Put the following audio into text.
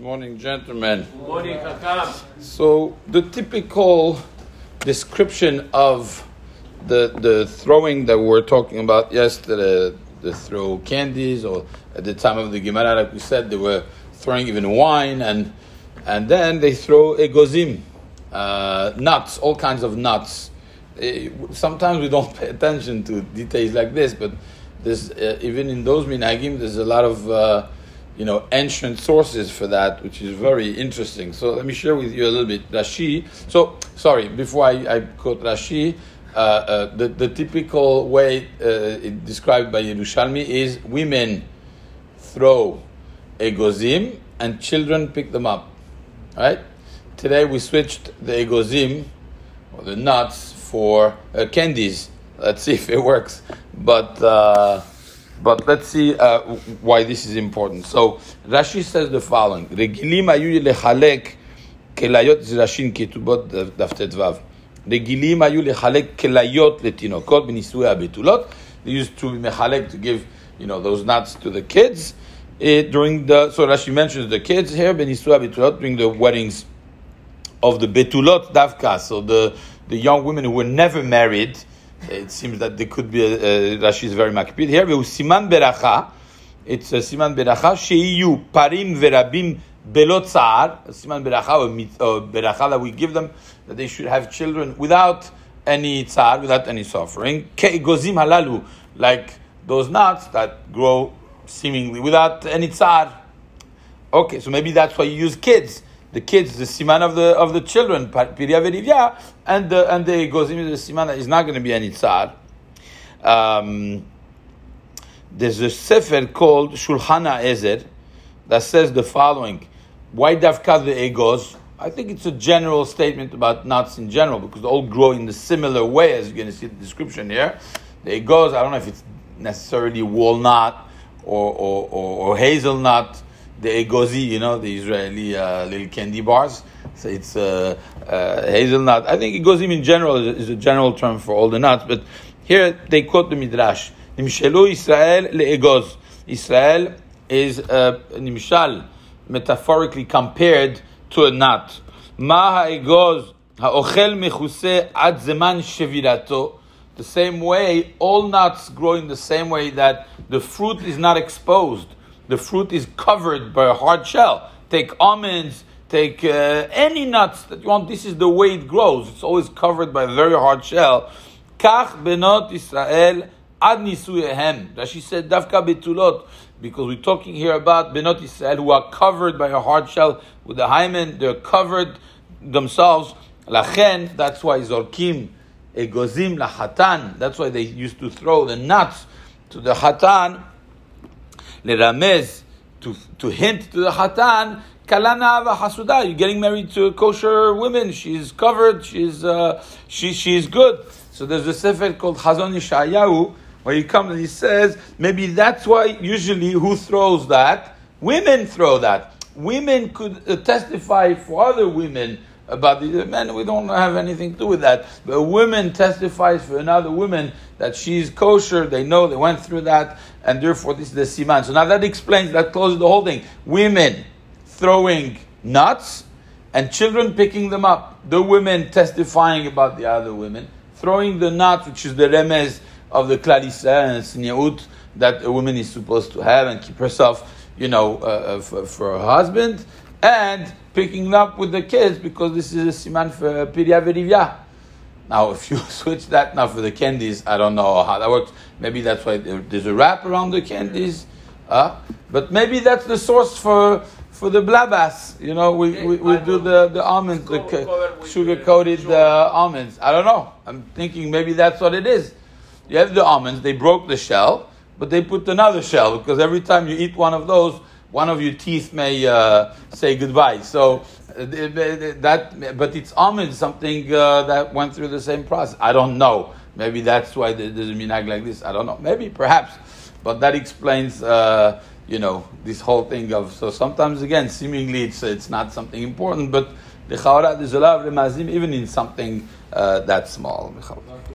Good morning, gentlemen. Good morning, Kakam. So, the typical description of the the throwing that we were talking about yesterday, the throw candies, or at the time of the Gemara, like we said, they were throwing even wine, and and then they throw egozim, uh, nuts, all kinds of nuts. Eh, Sometimes we don't pay attention to details like this, but there's uh, even in those minagim, there's a lot of uh, you know ancient sources for that, which is very interesting. So let me share with you a little bit. Rashi. So sorry, before I, I quote Rashi, uh, uh, the the typical way uh, described by Yerushalmi is women throw egozim and children pick them up. Right? Today we switched the egozim or the nuts for uh, candies. Let's see if it works. But uh, but let's see uh, why this is important. So Rashi says the following: Regilim ayu lechalek kelayot zirashin ketubot daf tetvav. Regilim ayu lechalek kelayot letinokot b'nisui abetulot. They used to be mechalek to give you know those nuts to the kids. eh, during the so Rashi mentions the kids here b'nisui abetulot during the weddings of the betulot davka. So the the young women who were never married. It seems that there could be a, a Rashi is very makpid here. Siman beracha. It's a siman beracha sheiyu parim verabim belot tzar. A Siman beracha or beracha that we give them that they should have children without any tzar, without any suffering. Ke'egozim halalu, like those nuts that grow seemingly without any tzar. Okay, so maybe that's why you use kids. The kids, the siman of the of the children, pirya verivya, and the and the goes into the siman that is not going to be any tsar. Um, there's a sefer called Shulchan Ezer that says the following: Why davka the egos? I think it's a general statement about nuts in general because they all grow in the similar way as you're going to see the description here. The egos, I don't know if it's necessarily walnut or or, or, or hazelnut the egozi, you know, the Israeli uh, little candy bars. So it's uh, uh, hazelnut. I think egozim in general is a, general term for all the nuts, but here they quote the midrash: "Nimshelu Israel leegoz." Israel is nimshal, metaphorically compared to a nut. Ma ha'egoz ha'ochel mechuse ad zeman shevirato. The same way, all nuts grow in the same way that the fruit is not exposed the fruit is covered by a hard shell. Take almonds, take uh, any nuts that you want. This is the way it grows. It's always covered by a very hard shell. Kach benot Israel ad nisuyehem. Rashi said davka betulot because we're talking here about benot Israel who are covered by a hard shell with the hymen. They're covered themselves. Lachen. That's why zorkim egozim lahatan. That's why they used to throw the nuts to the hatan leramez to to hint to the hatan kalana hasuda. You're getting married to a kosher woman. She's covered. She's uh, she she's good. So there's a sefer called Hazon Yeshayahu where he comes and he says maybe that's why usually who throws that women throw that. Women could uh, testify for other women about the men. We don't have anything to do with that. But a woman testifies for another woman that she's kosher. They know they went through that, and therefore this is the siman. So now that explains that closes the whole thing. Women throwing nuts and children picking them up. The women testifying about the other women throwing the nuts, which is the remez of the klal Yisrael and tzniut that a woman is supposed to have and keep herself, you know, uh, for, for her husband, and picking up with the kids because this is a siman for pirya verivya. Now, if you switch that now for the candies, I don't know how that works. Maybe that's why there's a wrap around the candies. Uh, but maybe that's the source for for the blabas. You know, we, we, we do the, the almonds, the sugar coated uh, almonds. I don't know. I'm thinking maybe that's what it is. You have the almonds, they broke the shell, but they put another shell because every time you eat one of those, one of your teeth may uh, say goodbye. So uh, that, but it's almonds, something uh, that went through the same process. I don't know. Maybe that's why there- there's a minhag like this. I don't know. Maybe, perhaps, but that explains, uh, you know, this whole thing of. So sometimes again, seemingly it's it's not something important, but the there's a lot of remazim even in something uh, that small.